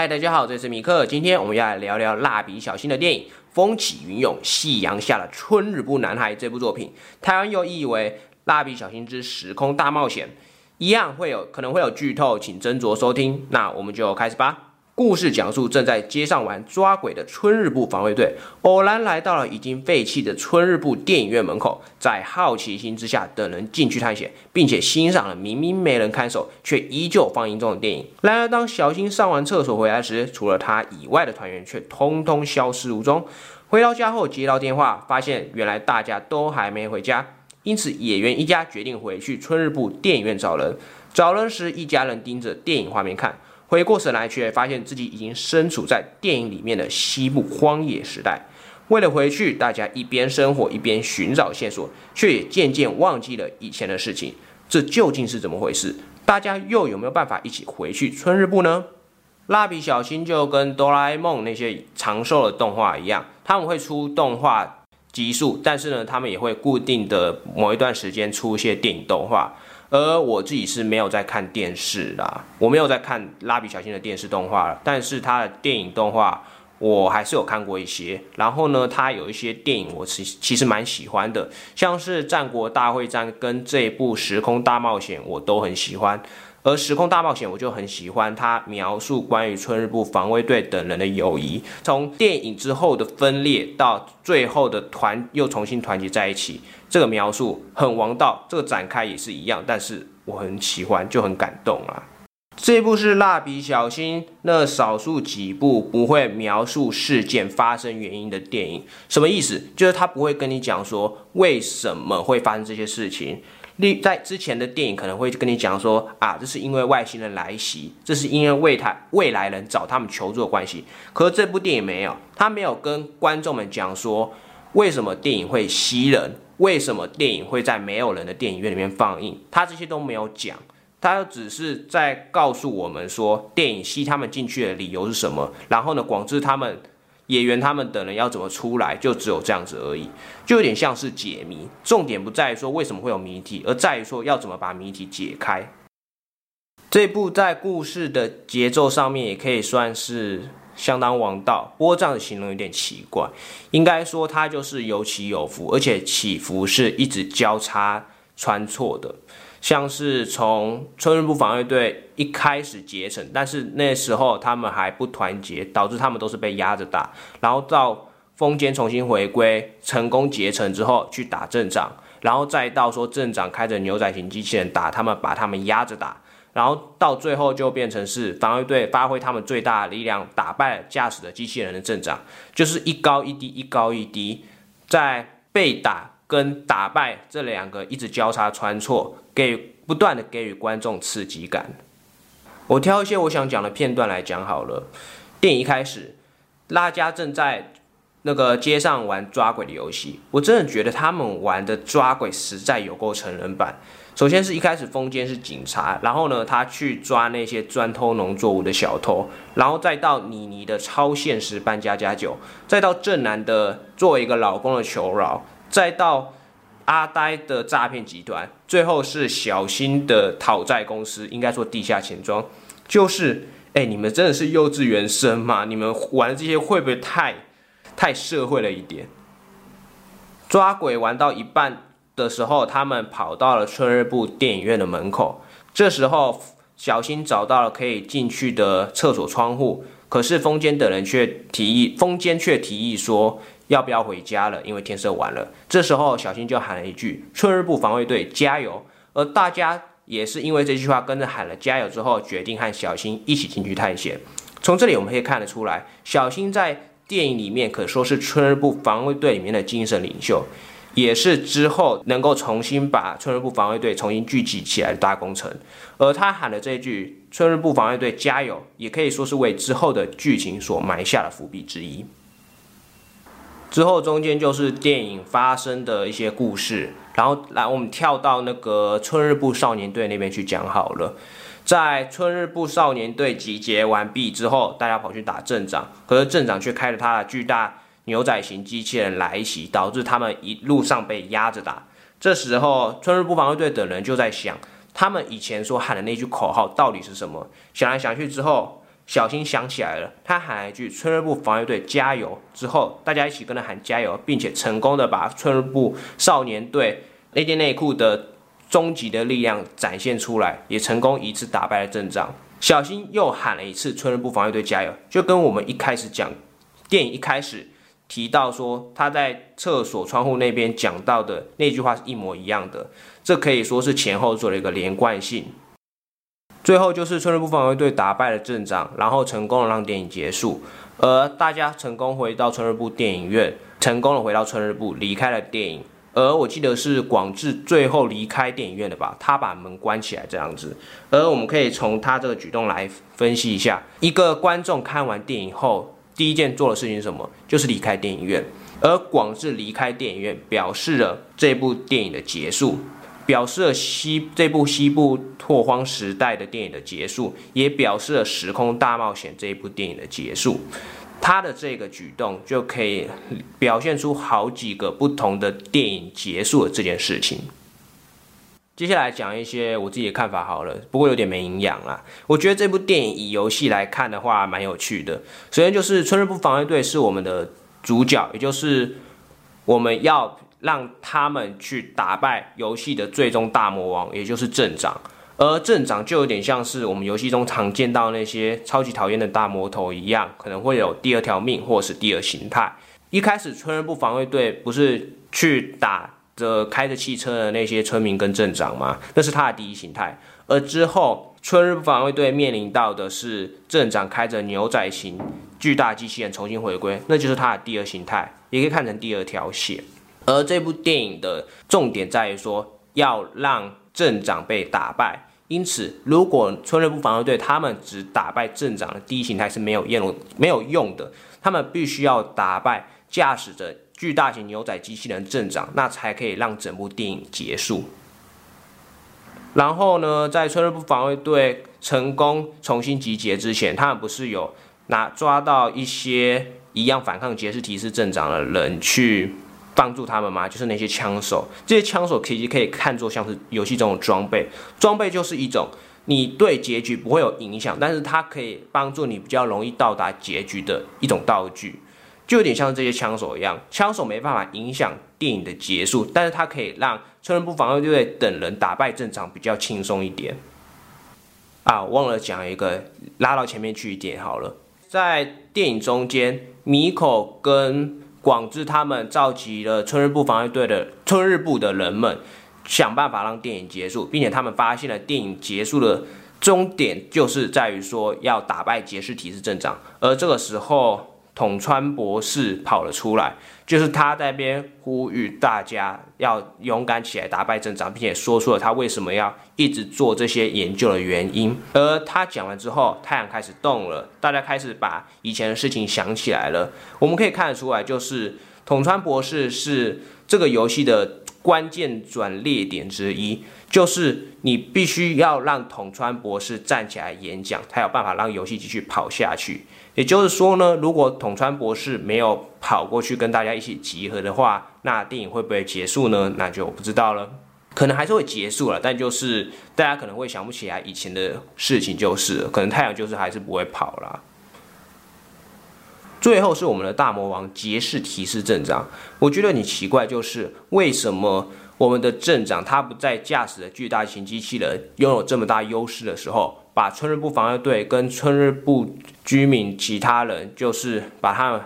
嗨，大家好，这是米克。今天我们要来聊聊蜡笔小新的电影《风起云涌，夕阳下的春日部男孩》这部作品。台湾又译为《蜡笔小新之时空大冒险》，一样会有可能会有剧透，请斟酌收听。那我们就开始吧。故事讲述正在街上玩抓鬼的春日部防卫队，偶然来到了已经废弃的春日部电影院门口，在好奇心之下，等人进去探险，并且欣赏了明明没人看守却依旧放映中的电影。然而，当小新上完厕所回来时，除了他以外的团员却通通消失无踪。回到家后接到电话，发现原来大家都还没回家，因此野原一家决定回去春日部电影院找人。找人时，一家人盯着电影画面看。回过神来，却发现自己已经身处在电影里面的西部荒野时代。为了回去，大家一边生火一边寻找线索，却也渐渐忘记了以前的事情。这究竟是怎么回事？大家又有没有办法一起回去春日部呢？蜡笔小新就跟哆啦 A 梦那些长寿的动画一样，他们会出动画集数，但是呢，他们也会固定的某一段时间出一些电影动画。而我自己是没有在看电视啦，我没有在看蜡笔小新的电视动画了，但是他的电影动画我还是有看过一些。然后呢，他有一些电影我其其实蛮喜欢的，像是《战国大会战》跟这部《时空大冒险》，我都很喜欢。而《时空大冒险》我就很喜欢，它描述关于春日部防卫队等人的友谊，从电影之后的分裂到最后的团又重新团结在一起，这个描述很王道，这个展开也是一样，但是我很喜欢，就很感动啊。这部是蜡笔小新那少数几部不会描述事件发生原因的电影，什么意思？就是他不会跟你讲说为什么会发生这些事情。例在之前的电影可能会跟你讲说啊，这是因为外星人来袭，这是因为未他未来人找他们求助的关系。可是这部电影没有，他没有跟观众们讲说为什么电影会吸人，为什么电影会在没有人的电影院里面放映，他这些都没有讲，他只是在告诉我们说电影吸他们进去的理由是什么，然后呢，广志他们。演员他们等人要怎么出来，就只有这样子而已，就有点像是解谜。重点不在于说为什么会有谜题，而在于说要怎么把谜题解开。这部在故事的节奏上面也可以算是相当王道，不过这样的形容有点奇怪。应该说它就是有起有伏，而且起伏是一直交叉穿错的。像是从春日部防卫队一开始结成，但是那时候他们还不团结，导致他们都是被压着打。然后到风间重新回归，成功结成之后去打镇长，然后再到说镇长开着牛仔型机器人打他们，把他们压着打。然后到最后就变成是防卫队发挥他们最大的力量，打败驾驶的机器人的镇长，就是一高一低，一高一低，在被打跟打败这两个一直交叉穿错。给不断的给予观众刺激感。我挑一些我想讲的片段来讲好了。电影一开始，拉加正在那个街上玩抓鬼的游戏，我真的觉得他们玩的抓鬼实在有够成人版。首先是一开始封间是警察，然后呢他去抓那些专偷农作物的小偷，然后再到妮妮的超现实扮家家酒，再到正南的作为一个老公的求饶，再到。阿呆的诈骗集团，最后是小新的讨债公司，应该说地下钱庄。就是，哎，你们真的是幼稚园生吗？你们玩这些会不会太太社会了一点？抓鬼玩到一半的时候，他们跑到了春日部电影院的门口。这时候，小新找到了可以进去的厕所窗户，可是风间的人却提议，风间却提议说。要不要回家了？因为天色晚了。这时候，小新就喊了一句：“春日部防卫队加油！”而大家也是因为这句话跟着喊了加油之后，决定和小新一起进去探险。从这里我们可以看得出来，小新在电影里面可说是春日部防卫队里面的精神领袖，也是之后能够重新把春日部防卫队重新聚集起来的大功臣。而他喊的这句“春日部防卫队加油”，也可以说是为之后的剧情所埋下了伏笔之一。之后中间就是电影发生的一些故事，然后来我们跳到那个春日部少年队那边去讲好了。在春日部少年队集结完毕之后，大家跑去打镇长，可是镇长却开着他的巨大牛仔型机器人来袭，导致他们一路上被压着打。这时候春日部防卫队的人就在想，他们以前说喊的那句口号到底是什么？想来想去之后。小新想起来了，他喊了一句“春日部防御队加油”之后，大家一起跟着喊加油，并且成功的把春日部少年队内件内裤的终极的力量展现出来，也成功一次打败了阵仗。小新又喊了一次“春日部防御队加油”，就跟我们一开始讲电影一开始提到说他在厕所窗户那边讲到的那句话是一模一样的，这可以说是前后做了一个连贯性。最后就是春日部防卫队打败了镇长，然后成功的让电影结束，而大家成功回到春日部电影院，成功的回到春日部，离开了电影。而我记得是广志最后离开电影院的吧，他把门关起来这样子。而我们可以从他这个举动来分析一下，一个观众看完电影后第一件做的事情是什么？就是离开电影院。而广志离开电影院，表示了这部电影的结束。表示了西这部西部拓荒时代的电影的结束，也表示了时空大冒险这一部电影的结束。他的这个举动就可以表现出好几个不同的电影结束的这件事情。接下来讲一些我自己的看法好了，不过有点没营养啊。我觉得这部电影以游戏来看的话，蛮有趣的。首先就是春日部防卫队是我们的主角，也就是我们要。让他们去打败游戏的最终大魔王，也就是镇长。而镇长就有点像是我们游戏中常见到那些超级讨厌的大魔头一样，可能会有第二条命或是第二形态。一开始春日部防卫队不是去打着开着汽车的那些村民跟镇长吗？那是他的第一形态。而之后春日部防卫队面临到的是镇长开着牛仔型巨大机器人重新回归，那就是他的第二形态，也可以看成第二条线。而这部电影的重点在于说，要让镇长被打败。因此，如果春日部防卫队他们只打败镇长的第一形态是没有用、没有用的，他们必须要打败驾驶着巨大型牛仔机器人镇长，那才可以让整部电影结束。然后呢，在春日部防卫队成功重新集结之前，他们不是有拿抓到一些一样反抗杰士提示镇长的人去。帮助他们吗？就是那些枪手，这些枪手其实可以看作像是游戏中的装备。装备就是一种你对结局不会有影响，但是它可以帮助你比较容易到达结局的一种道具，就有点像这些枪手一样。枪手没办法影响电影的结束，但是它可以让春人部防卫队等人打败正常比较轻松一点。啊，忘了讲一个，拉到前面去一点好了。在电影中间，米口跟广志他们召集了春日部防卫队的春日部的人们，想办法让电影结束，并且他们发现了电影结束的终点就是在于说要打败杰士提示镇长，而这个时候。统川博士跑了出来，就是他在那边呼吁大家要勇敢起来，打败镇长，并且说出了他为什么要一直做这些研究的原因。而他讲完之后，太阳开始动了，大家开始把以前的事情想起来了。我们可以看得出来，就是统川博士是这个游戏的关键转捩点之一，就是你必须要让统川博士站起来演讲，才有办法让游戏继续跑下去。也就是说呢，如果统川博士没有跑过去跟大家一起集合的话，那电影会不会结束呢？那就不知道了，可能还是会结束了，但就是大家可能会想不起来以前的事情，就是可能太阳就是还是不会跑了。最后是我们的大魔王杰士提示镇长，我觉得你奇怪，就是为什么我们的镇长他不在驾驶的巨大型机器人拥有这么大优势的时候？把春日部防卫队跟春日部居民其他人，就是把他们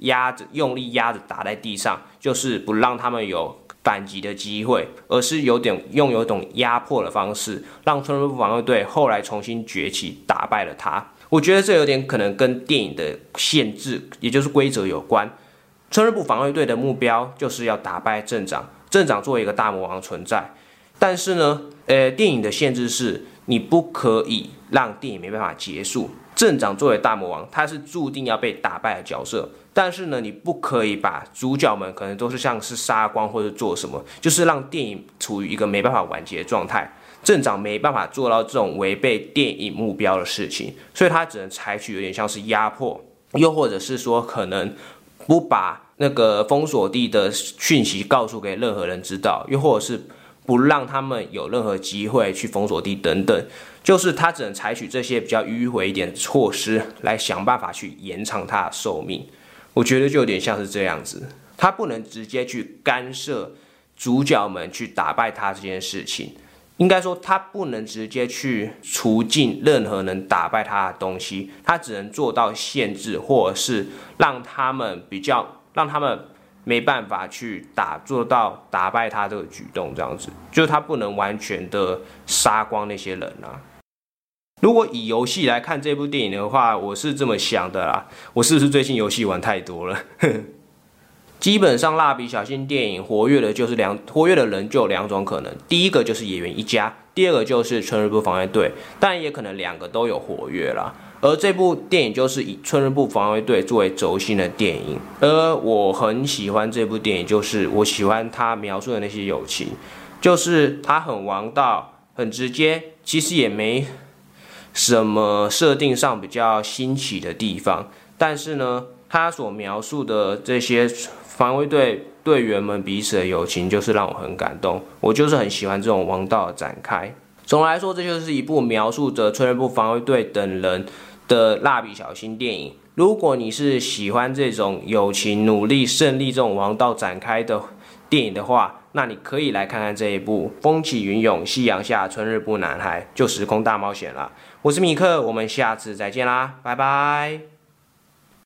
压着，用力压着打在地上，就是不让他们有反击的机会，而是有点用有种压迫的方式，让春日部防卫队后来重新崛起，打败了他。我觉得这有点可能跟电影的限制，也就是规则有关。春日部防卫队的目标就是要打败镇长，镇长作为一个大魔王存在，但是呢，呃，电影的限制是。你不可以让电影没办法结束。镇长作为大魔王，他是注定要被打败的角色。但是呢，你不可以把主角们可能都是像是杀光或者做什么，就是让电影处于一个没办法完结的状态。镇长没办法做到这种违背电影目标的事情，所以他只能采取有点像是压迫，又或者是说可能不把那个封锁地的讯息告诉给任何人知道，又或者是。不让他们有任何机会去封锁地等等，就是他只能采取这些比较迂回一点的措施来想办法去延长他的寿命。我觉得就有点像是这样子，他不能直接去干涉主角们去打败他这件事情。应该说，他不能直接去除尽任何能打败他的东西，他只能做到限制，或者是让他们比较，让他们没办法去打做到打败他这个举动，这样子，就是他不能完全的杀光那些人啊。如果以游戏来看这部电影的话，我是这么想的啦，我是不是最近游戏玩太多了？基本上，蜡笔小新电影活跃的就是两活跃的人就有两种可能，第一个就是演员一家，第二个就是春日部防卫队，但也可能两个都有活跃啦。而这部电影就是以春日部防卫队作为轴心的电影，而我很喜欢这部电影，就是我喜欢他描述的那些友情，就是他很王道，很直接，其实也没什么设定上比较新奇的地方，但是呢，他所描述的这些。防卫队队员们彼此的友情就是让我很感动，我就是很喜欢这种王道展开。总的来说，这就是一部描述着春日部防卫队等人的蜡笔小新电影。如果你是喜欢这种友情、努力、胜利这种王道展开的电影的话，那你可以来看看这一部《风起云涌，夕阳下，春日部男孩》就时空大冒险了。我是米克，我们下次再见啦，拜拜。